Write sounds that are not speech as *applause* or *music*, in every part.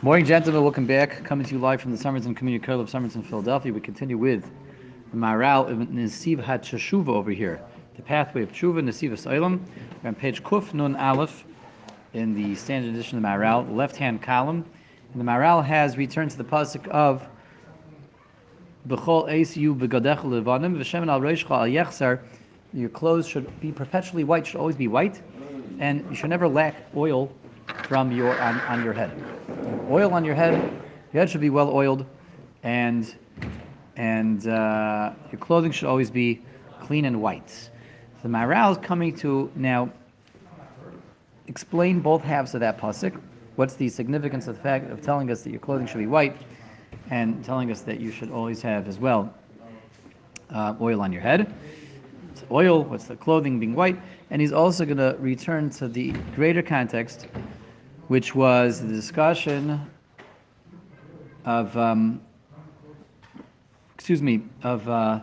Morning, gentlemen. Welcome back. Coming to you live from the Somerton Community College of Somerton, Philadelphia. We continue with the Maharal of Nesiv HaTshuva over here. The pathway of Tshuva, Nesiv Asylum. We're on page Kuf Nun Aleph in the standard edition of the Maharal, left hand column. And the Maharal has returned to the pasuk of B'chol Eisiyu B'gadecha Levanim V'shem Al Reishcha Al Yechzer. Your clothes should be perpetually white, should always be white, and you should never lack oil from your on, on your head. Oil on your head, your head should be well oiled, and and uh, your clothing should always be clean and white. So the Maharal is coming to now explain both halves of that pasuk. What's the significance of the fact of telling us that your clothing should be white, and telling us that you should always have as well uh, oil on your head? Oil. What's the clothing being white? And he's also going to return to the greater context which was the discussion of, um, excuse me, of uh,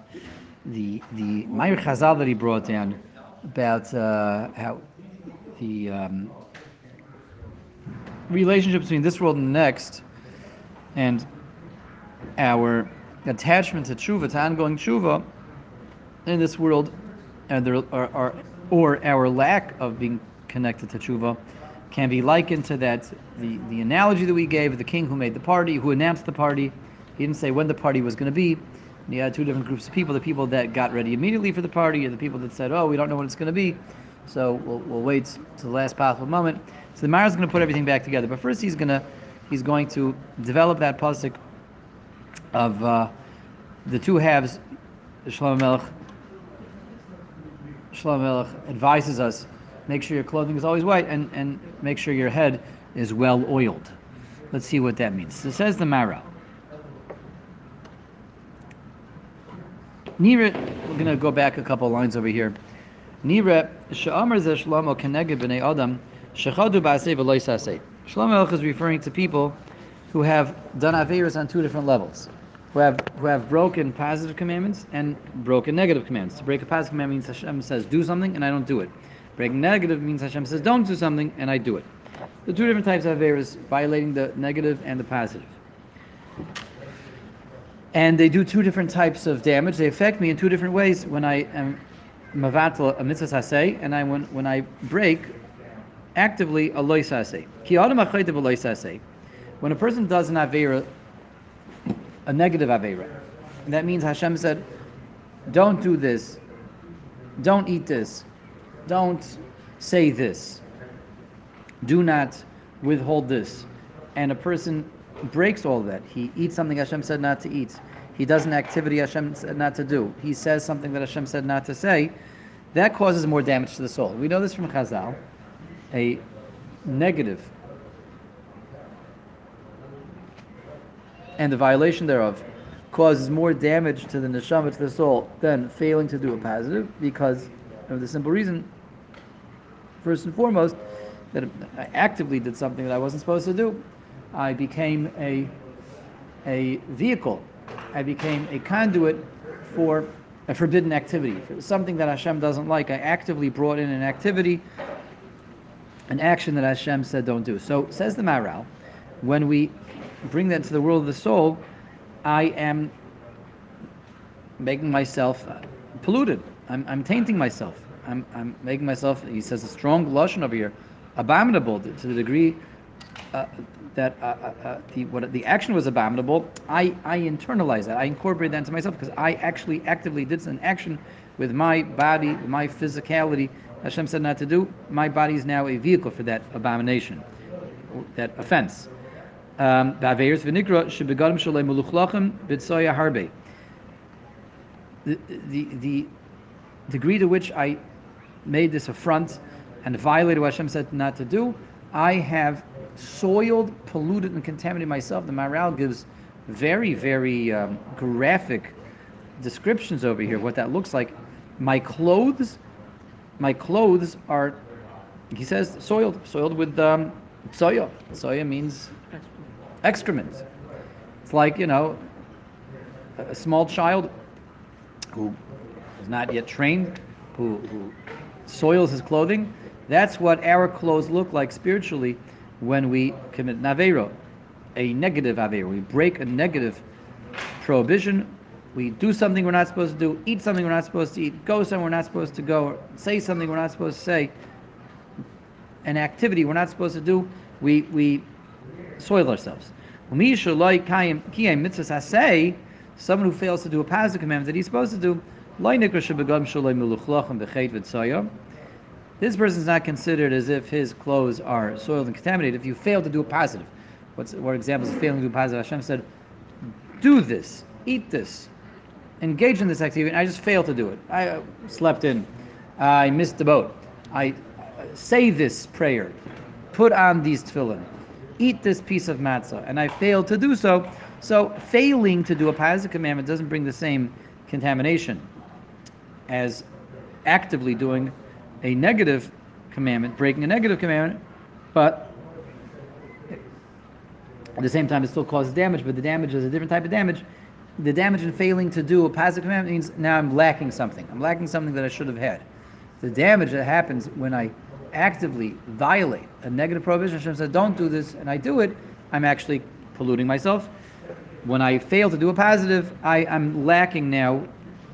the the Meir Chazal that he brought down about uh, how the um, relationship between this world and the next, and our attachment to tshuva, to ongoing tshuva in this world, or our lack of being connected to tshuva can be likened to that the, the analogy that we gave the king who made the party, who announced the party. He didn't say when the party was going to be. And he had two different groups of people: the people that got ready immediately for the party, and the people that said, "Oh, we don't know when it's going to be, so we'll, we'll wait to the last possible moment." So the Mara is going to put everything back together. But first, he's going to he's going to develop that pasuk of uh, the two halves. Shlomo Melech Shlomo Melech advises us make sure your clothing is always white, and, and make sure your head is well oiled. Let's see what that means. So it says the Maharal. Nira, we're going to go back a couple lines over here. Nira, she'amar ze shlomo keneged b'nei adam, shechadu ba'asei v'loy is referring to people who have done averas on two different levels. Who have, who have broken positive commandments and broken negative commands. To break a positive commandment means Hashem says do something and I don't do it. Breaking negative means Hashem says, don't do something, and I do it. The two different types of Averas, violating the negative and the positive. And they do two different types of damage. They affect me in two different ways when I am mavatl a mitzvah and I when, when I break actively a loy saseh. Ki adam. When a person does an avera, a negative avera, that means Hashem said, don't do this, don't eat this, don't say this. Do not withhold this. And a person breaks all that. He eats something Hashem said not to eat. He does an activity Hashem said not to do. He says something that Hashem said not to say. That causes more damage to the soul. We know this from Chazal. A negative and the violation thereof causes more damage to the neshama, to the soul, than failing to do a positive, because of the simple reason first and foremost, that I actively did something that I wasn't supposed to do. I became a, a vehicle. I became a conduit for a forbidden activity, for something that Hashem doesn't like. I actively brought in an activity, an action that Hashem said don't do. So says the Maharal, when we bring that to the world of the soul, I am making myself polluted. I'm, I'm tainting myself. I'm, I'm making myself, he says a strong lashon over here, abominable to the degree uh, that uh, uh, uh, the what the action was abominable. I I internalize that. I incorporate that into myself because I actually actively did an action with my body, my physicality. Hashem said not to do. My body is now a vehicle for that abomination, that offense. Um, the, the, the degree to which I made this affront and violated what Hashem said not to do, I have soiled, polluted, and contaminated myself. The Maharal gives very, very um, graphic descriptions over here, what that looks like. My clothes, my clothes are, he says, soiled, soiled with um, soya. Soya means excrement. It's like, you know, a small child who is not yet trained, who, who soils his clothing. That's what our clothes look like spiritually when we commit an avero, a negative avero. We break a negative prohibition. We do something we're not supposed to do, eat something we're not supposed to eat, go somewhere we're not supposed to go, say something we're not supposed to say, an activity we're not supposed to do, we, we soil ourselves. Someone who fails to do a positive commandment that he's supposed to do, this person is not considered as if his clothes are soiled and contaminated if you fail to do a positive. What's, what examples of failing to do positive? Hashem said, do this, eat this, engage in this activity, and I just failed to do it. I uh, slept in, I missed the boat, I uh, say this prayer, put on these tefillin, eat this piece of matzah, and I failed to do so. So failing to do a positive commandment doesn't bring the same contamination as actively doing a negative commandment, breaking a negative commandment, but at the same time it still causes damage, but the damage is a different type of damage. The damage in failing to do a positive commandment means now I'm lacking something. I'm lacking something that I should have had. The damage that happens when I actively violate a negative prohibition, Hashem says, don't do this, and I do it, I'm actually polluting myself. When I fail to do a positive, I, I'm lacking now,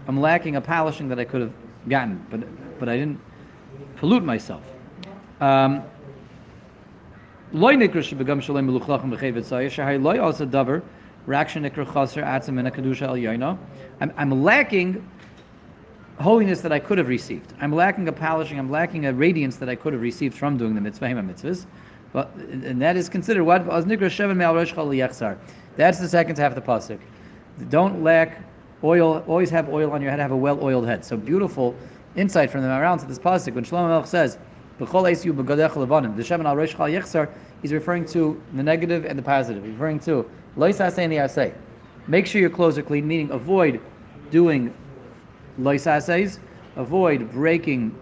I'm lacking a polishing that I could have gotten, but but I didn't pollute myself. Um, I'm, I'm lacking holiness that I could have received. I'm lacking a polishing, I'm lacking a radiance that I could have received from doing the mitzvah mitzvahs. But, and that is considered what? That's the second half of the pasuk. Don't lack oil, always have oil on your head, have a well oiled head. So beautiful insight from the Maharal to this pasuk when Shlomo Melech says, the Shem al Yechsar, he's referring to the negative and the positive. Referring to. Make sure your clothes are clean, meaning avoid doing Lois avoid breaking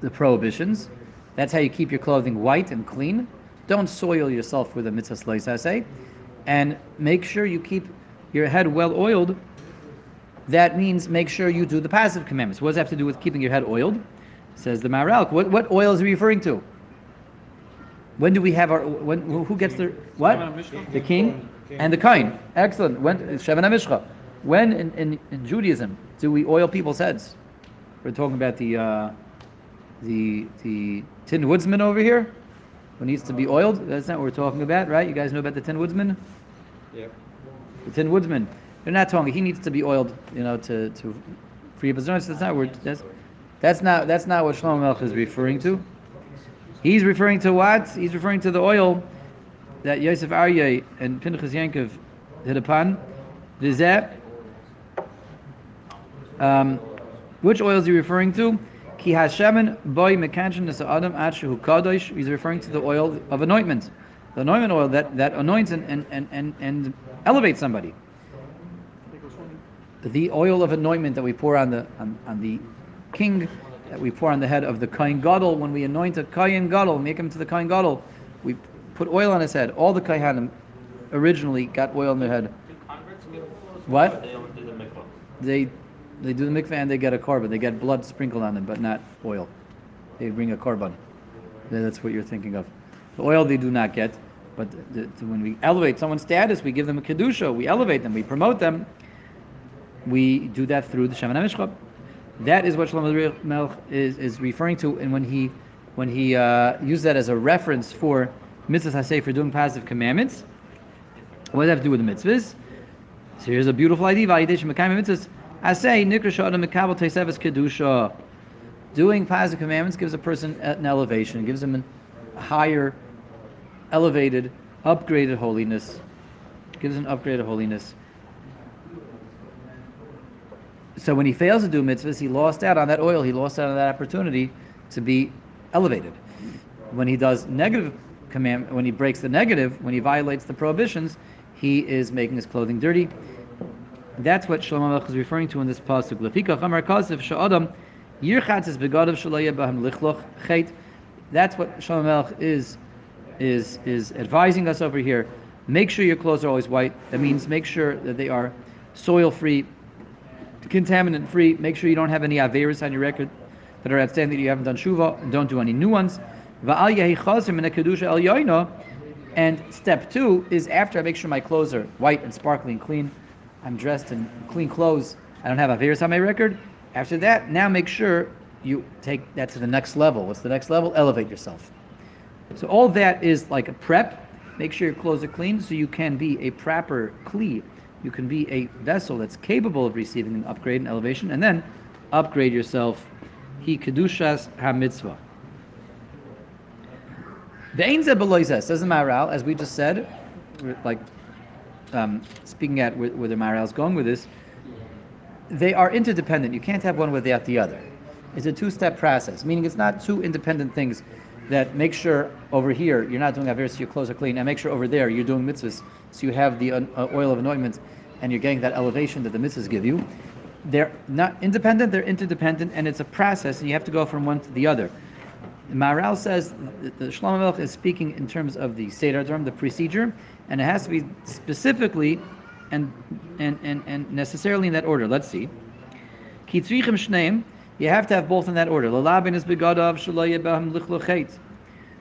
the prohibitions. That's how you keep your clothing white and clean. Don't soil yourself with a mitzvah Lois And make sure you keep your head well oiled that means make sure you do the passive commandments. What does that have to do with keeping your head oiled? Says the Maharal. What, what oil is he referring to? When do we have our? When who gets the what? The king and the kain. Excellent. When Shevan Mishcha. When in, in, in, Judaism do we oil people's heads? We're talking about the uh, the the tin woodsman over here, who needs to be oiled. That's not what we're talking about, right? You guys know about the tin woodsman? Yeah. The tin woodsman. They're not talking. He needs to be oiled, you know, to, to free up his joints. That's not word. That's, that's not that's not what Shlomo Melech is referring to. He's referring to what? He's referring to the oil that Yosef Aryeh and Pinchas Yankov hit upon. Vizet. Um, which oil is he referring to? Ki Hashemen boy mekanchin adam atshu kadosh. He's referring to the oil of anointment, the anointment oil that, that anoints and, and, and, and, and elevates somebody the oil of anointment that we pour on the on, on the king, that we pour on the head of the Kain Gadol, when we anoint a Kain Gadol, make him to the Kain Gadol, we put oil on his head. All the Kaihanim originally got oil on their head. What? They they do the mikveh and they get a korban. They get blood sprinkled on them, but not oil. They bring a korban. That's what you're thinking of. The oil they do not get, but the, the, when we elevate someone's status, we give them a kedusha. We elevate them. We promote them we do that through the Shemin HaMishcha. That is what Shlomo Melech is, is referring to, and when he when he uh, used that as a reference for mitzvahs say for doing positive commandments, what does that have to do with the mitzvahs? So here's a beautiful idea. mitzvahs. I say kedusha. Doing positive commandments gives a person an elevation, gives him a higher, elevated, upgraded holiness. Gives an upgraded holiness. So when he fails to do mitzvahs, he lost out on that oil. He lost out on that opportunity to be elevated. When he does negative command, when he breaks the negative, when he violates the prohibitions, he is making his clothing dirty. That's what Shlomo Melech is referring to in this pasuk. Lefika chamar kasev sha'adam yirchatz is begadav shalayah lichloch chet. That's what Shlomo Melech is is is advising us over here. Make sure your clothes are always white. That means make sure that they are soil free, contaminant free. Make sure you don't have any averis on your record that are outstanding that you haven't done shuva, and don't do any new ones. And step two is after I make sure my clothes are white and sparkling clean, I'm dressed in clean clothes, I don't have averis on my record. After that, now make sure you take that to the next level. What's the next level? Elevate yourself. So all that is like a prep. Make sure your clothes are clean so you can be a proper kli. You can be a vessel that's capable of receiving an upgrade and elevation, and then upgrade yourself. He kedushas hamitzvah. The Ein the Maharal, as we just said, like um, speaking at Maharal is going with this, they are interdependent. You can't have one without the other. It's a two-step process, meaning it's not two independent things that make sure over here you're not doing aver so your clothes are clean, and make sure over there you're doing mitzvahs so you have the uh, oil of anointment and you're getting that elevation that the mitzvahs give you. They're not independent; they're interdependent, and it's a process, and you have to go from one to the other. Maharal says the Shlomo Melech is speaking in terms of the Seder the procedure, and it has to be specifically and, and, and, and necessarily in that order. Let's see. Kitzrichim Shneim, you have to have both in that order. Lalabin is begadav lichlochet.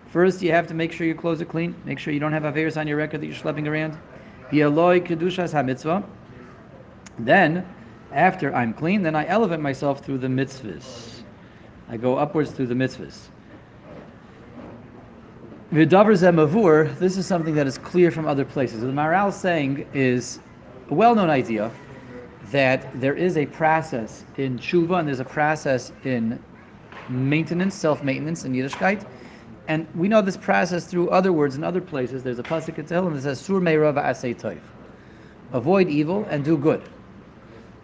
First, you have to make sure your clothes are clean. Make sure you don't have averis on your record that you're schlepping around. Bialoi kedushas ha Then, after I'm clean, then I elevate myself through the mitzvahs. I go upwards through the mitzvahs. This is something that is clear from other places. The Maharal is saying is a well-known idea that there is a process in tshuva and there's a process in maintenance, self-maintenance in Yiddishkeit. And we know this process through other words in other places. There's a pasuk in Tehillim that says, "Sur meirav asay toiv," avoid evil and do good.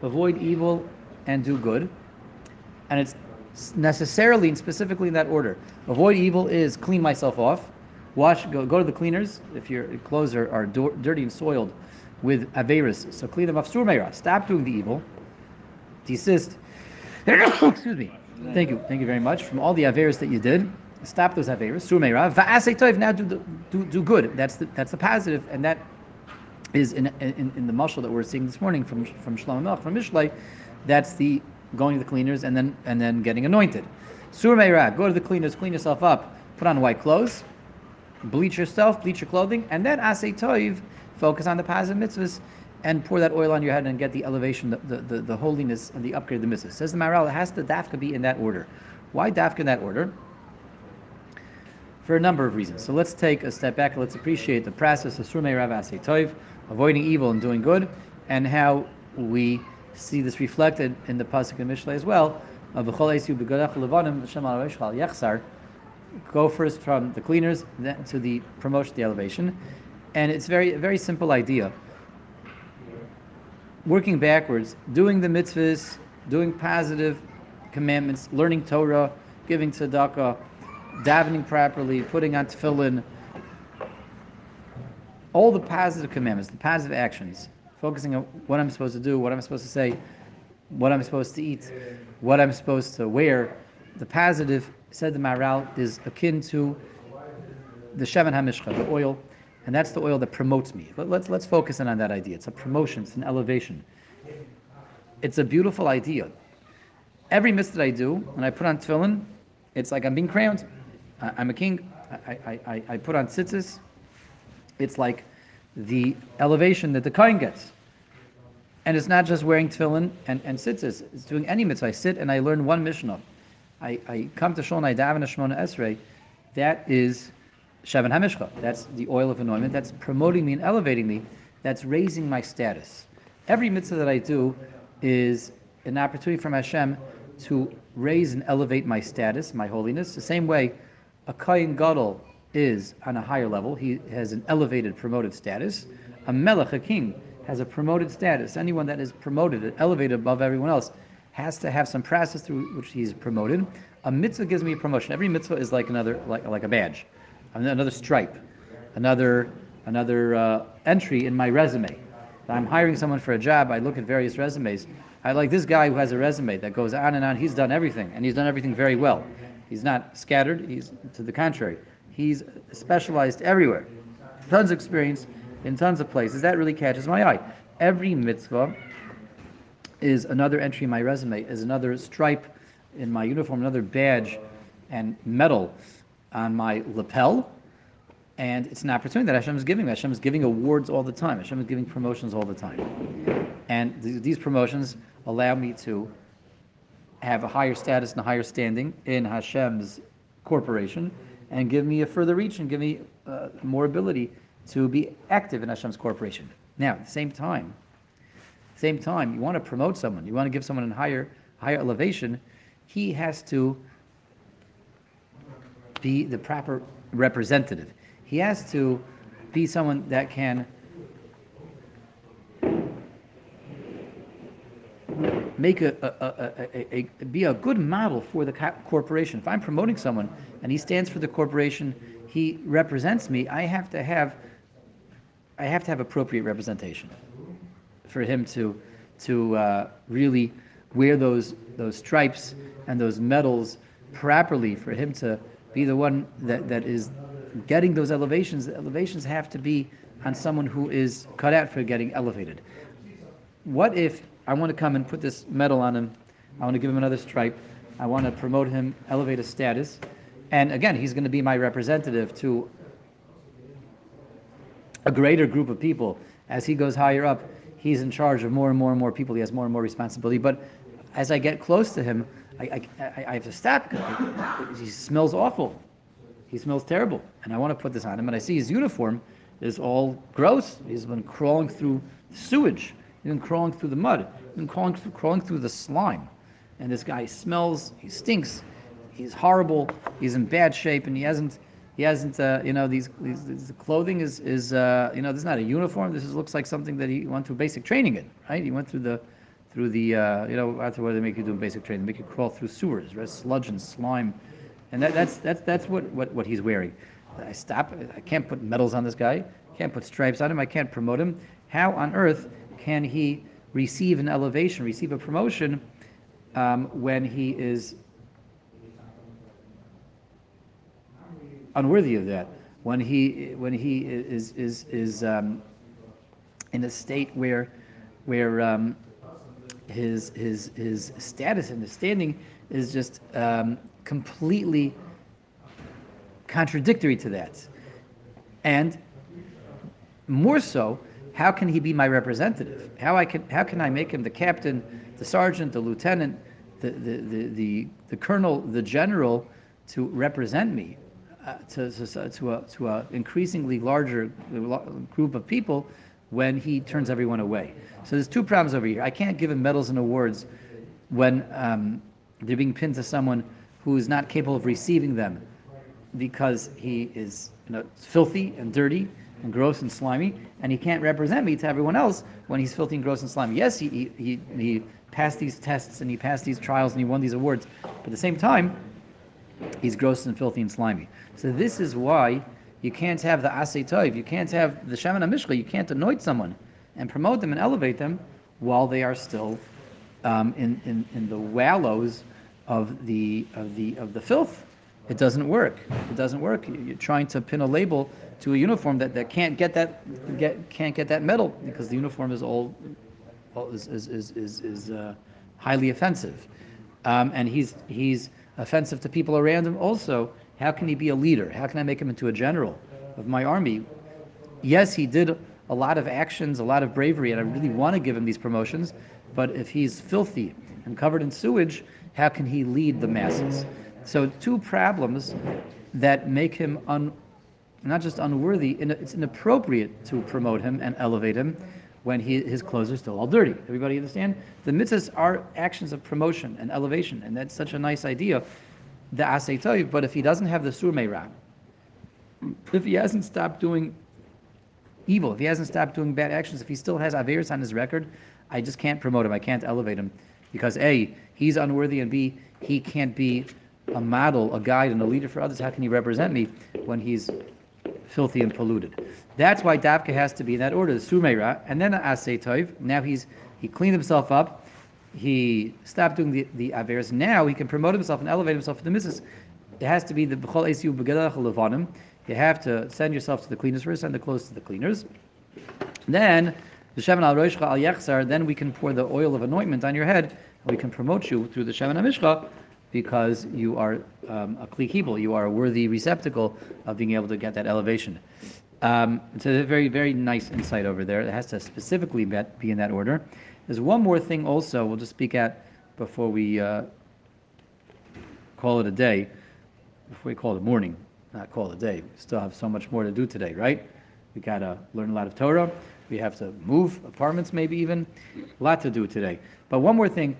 Avoid evil and do good, and it's necessarily and specifically in that order. Avoid evil is clean myself off wash, go, go to the cleaners if your clothes are, are dirty and soiled with Averis. So clean them up. Surmeira. Stop doing the evil. Desist. *coughs* Excuse me. Thank you. Thank you very much. From all the Averis that you did, stop those Averis. Surmeira. Va'asei toiv. Now do, the, do, do good. That's the, that's the positive, and that is in, in, in the mushal that we're seeing this morning from from Shlomo Melech, from Mishlei. That's the going to the cleaners and then and then getting anointed. Surmeira. Go to the cleaners, clean yourself up, put on white clothes bleach yourself, bleach your clothing, and then asay toiv, focus on the positive mitzvahs, and pour that oil on your head and get the elevation, the, the, the, the holiness, and the upgrade of the mitzvahs. Says the Maharal, it has to dafka be in that order. Why dafka in that order? For a number of reasons. So let's take a step back. Let's appreciate the process of surmei rav asay toiv, avoiding evil and doing good, and how we see this reflected in the pasuk and Mishlei as well. Of go first from the cleaners then to the promotion, the elevation, and it's very very simple idea. Working backwards, doing the mitzvahs, doing positive commandments, learning Torah, giving tzedakah, davening properly, putting on tefillin, all the positive commandments, the positive actions, focusing on what I'm supposed to do, what I'm supposed to say, what I'm supposed to eat, what I'm supposed to wear, the positive said the Maharal, is akin to the Shevan HaMishcha, the oil, and that's the oil that promotes me. But let's, let's focus in on that idea. It's a promotion, it's an elevation. It's a beautiful idea. Every mitzvah that I do, when I put on tefillin, it's like I'm being crowned. I, am a king. I, I, I, put on tzitzis. It's like the elevation that the kohen gets. And it's not just wearing tefillin and, and tzitzis. It's doing any mitzvah. I sit and I learn one mishnah. I, I come to Shon, I daven a Shemona Esrei, that is Shevan HaMishcha. That's the oil of anointment. That's promoting me and elevating me. That's raising my status. Every mitzvah that I do is an opportunity from Hashem to raise and elevate my status, my holiness. The same way a Kayin Gadol is on a higher level. He has an elevated, promoted status. A Melech, a king, has a promoted status. Anyone that is promoted, elevated above everyone else, has to have some process through which he's promoted. A mitzvah gives me a promotion. Every mitzvah is like another, like, like a badge, another stripe, another another uh, entry in my resume. I'm hiring someone for a job. I look at various resumes. I like this guy who has a resume that goes on and on. He's done everything, and he's done everything very well. He's not scattered. He's to the contrary. He's specialized everywhere. Tons of experience in tons of places. That really catches my eye. Every mitzvah is another entry in my resume, is another stripe in my uniform, another badge and medal on my lapel, and it's an opportunity that Hashem is giving me. Hashem is giving awards all the time. Hashem is giving promotions all the time, and th- these promotions allow me to have a higher status and a higher standing in Hashem's corporation, and give me a further reach and give me uh, more ability to be active in Hashem's corporation. Now, at the same time, same time, you want to promote someone, you want to give someone a higher, higher elevation, he has to be the proper representative. He has to be someone that can make a, a, a, a, be a good model for the corporation. If I'm promoting someone and he stands for the corporation, he represents me. I have to have I have to have appropriate representation for him to to uh, really wear those those stripes and those medals properly. For him to be the one that, that is getting those elevations. The elevations have to be on someone who is cut out for getting elevated. What if I want to come and put this medal on him? I want to give him another stripe. I want to promote him, elevate his status. And again, he's going to be my representative to a greater group of people. As he goes higher up, he's in charge of more and more and more people. He has more and more responsibility. But as I get close to him, I, I, I have to stop. He smells awful. He smells terrible. And I want to put this on him. And I see his uniform is all gross. He's been crawling through sewage. He's been crawling through the mud. He's been crawling through, crawling through the slime. And this guy smells, he stinks. He's horrible. He's in bad shape. And he hasn't he hasn't, uh, you know, these, these, these clothing is, is uh, you know, this is not a uniform. This is, looks like something that he went through basic training in, right? He went through the, through the, uh, you know, after what they make you do in basic training, they make you crawl through sewers, right? Sludge and slime, and that, that's that's that's what, what, what he's wearing. I stop. I can't put medals on this guy. Can't put stripes on him. I can't promote him. How on earth can he receive an elevation, receive a promotion, um, when he is unworthy of that. When he when he is is is um, in a state where where um, his his his status and his standing is just um, completely contradictory to that, and more so, how can he be my representative? How I can how can I make him the captain, the sergeant, the lieutenant, the the the, the, the colonel, the general to represent me? Uh, to, to, to, a, to a increasingly larger group of people when he turns everyone away. So there's two problems over here. I can't give him medals and awards when um, they're being pinned to someone who is not capable of receiving them because he is you know, filthy and dirty and gross and slimy, and he can't represent me to everyone else when he's filthy and gross and slimy. Yes, he, he, he passed these tests and he passed these trials and he won these awards, but at the same time, he's gross and filthy and slimy. So this is why you can't have the Asay Toiv, you can't have the Shemin HaMishcha, you can't anoint someone and promote them and elevate them while they are still um, in, in, in the wallows of the, of, the, of the filth. It doesn't work. It doesn't work. You're trying to pin a label to a uniform that, that can't get that get can't get that medal because the uniform is all, all is, is, is, is, is uh, highly offensive, um, and he's he's offensive to people around him also. How can he be a leader? How can I make him into a general of my army? Yes, he did a lot of actions, a lot of bravery, and I really want to give him these promotions. But if he's filthy and covered in sewage, how can he lead the masses? So, two problems that make him un, not just unworthy, it's inappropriate to promote him and elevate him when he, his clothes are still all dirty. Everybody understand? The mitzvahs are actions of promotion and elevation, and that's such a nice idea, the asay. But if he doesn't have the sur meirah, if he hasn't stopped doing evil, if he hasn't stopped doing bad actions, if he still has averis on his record, I just can't promote him. I can't elevate him because a he's unworthy, and b he can't be a model, a guide, and a leader for others. How can he represent me when he's filthy and polluted? That's why Davka has to be in that order, the Sumeira, and then the Asay Toiv. Now he's he cleaned himself up, he stopped doing the, the Averis. Now he can promote himself and elevate himself to the missus. It has to be the B'chol Esiu B'gedach Levanim. You have to send yourself to the cleaners first, send the clothes to the cleaners. Then, the Shemin al Roshcha al Yechzar, then we can pour the oil of anointment on your head, we can promote you through the Shemin HaMishcha because you are um, a kli you are a worthy receptacle of being able to get that elevation. Um, it's a very, very nice insight over there. It has to specifically be in that order. There's one more thing also, we'll just speak at before we uh, call it a day, before we call it a morning, not call it a day. We still have so much more to do today, right? We got to learn a lot of Torah. We have to move apartments, maybe even. A lot to do today. But one more thing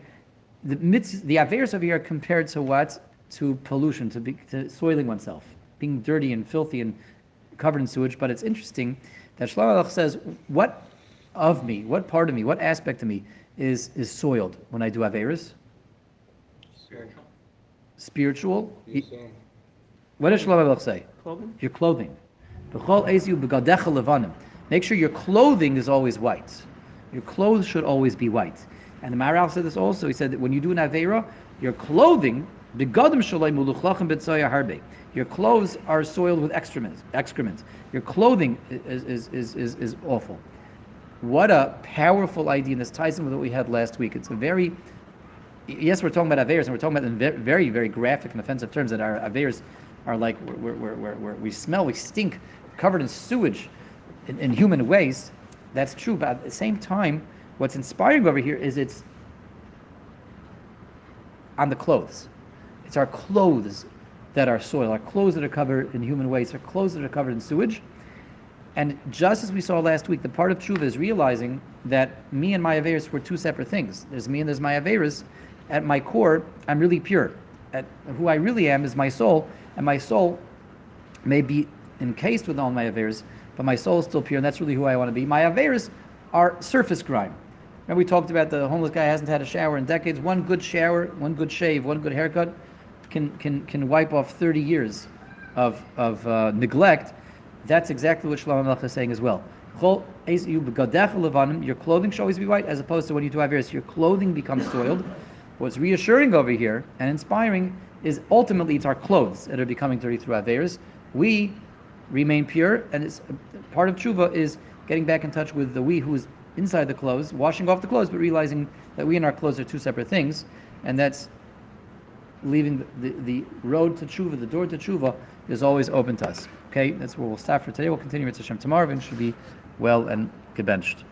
the, mitz, the Averis over here are compared to what? To pollution, to, be, to soiling oneself, being dirty and filthy and covered in sewage. But it's interesting that Shlomo says, what of me, what part of me, what aspect of me is, is soiled when I do Averis? Spiritual. Spiritual. What does Shlomo say? Clothing. Your clothing. Make sure your clothing is always white. Your clothes should always be white. And the Maharal said this also. He said that when you do an Avera, your clothing, your clothes are soiled with excrement. excrement. Your clothing is, is, is, is, is awful. What a powerful idea, and this ties in with what we had last week. It's a very, yes, we're talking about Averas, and we're talking about in very, very graphic and offensive terms that our Averas are like, we're, we're, we're, we smell, we stink, covered in sewage, in, in human waste. That's true, but at the same time, what's inspiring over here is it's on the clothes. It's our clothes that are soil, our clothes that are covered in human waste, our clothes that are covered in sewage. And just as we saw last week, the part of tshuva is realizing that me and my Averis were two separate things. There's me and there's my Averis. At my core, I'm really pure. At who I really am is my soul, and my soul may be encased with all my Averis, but my soul is still pure, and that's really who I want to be. My Averis are surface grime. Remember we talked about the homeless guy hasn't had a shower in decades. One good shower, one good shave, one good haircut can, can, can wipe off 30 years of, of uh, neglect. That's exactly what Shlomo Melech is saying as well. Your clothing should always be white, as opposed to when you do Averis, your clothing becomes soiled. What's reassuring over here and inspiring is ultimately it's our clothes that are becoming dirty through Averis. We remain pure, and it's part of tshuva is getting back in touch with the we who is inside the clothes, washing off the clothes, but realizing that we and our clothes are two separate things, and that's leaving the, the, the road to tshuva, the door to tshuva, is always open to us. Okay, that's where we'll stop for today. We'll continue with Hashem tomorrow, and should be well and gebenched.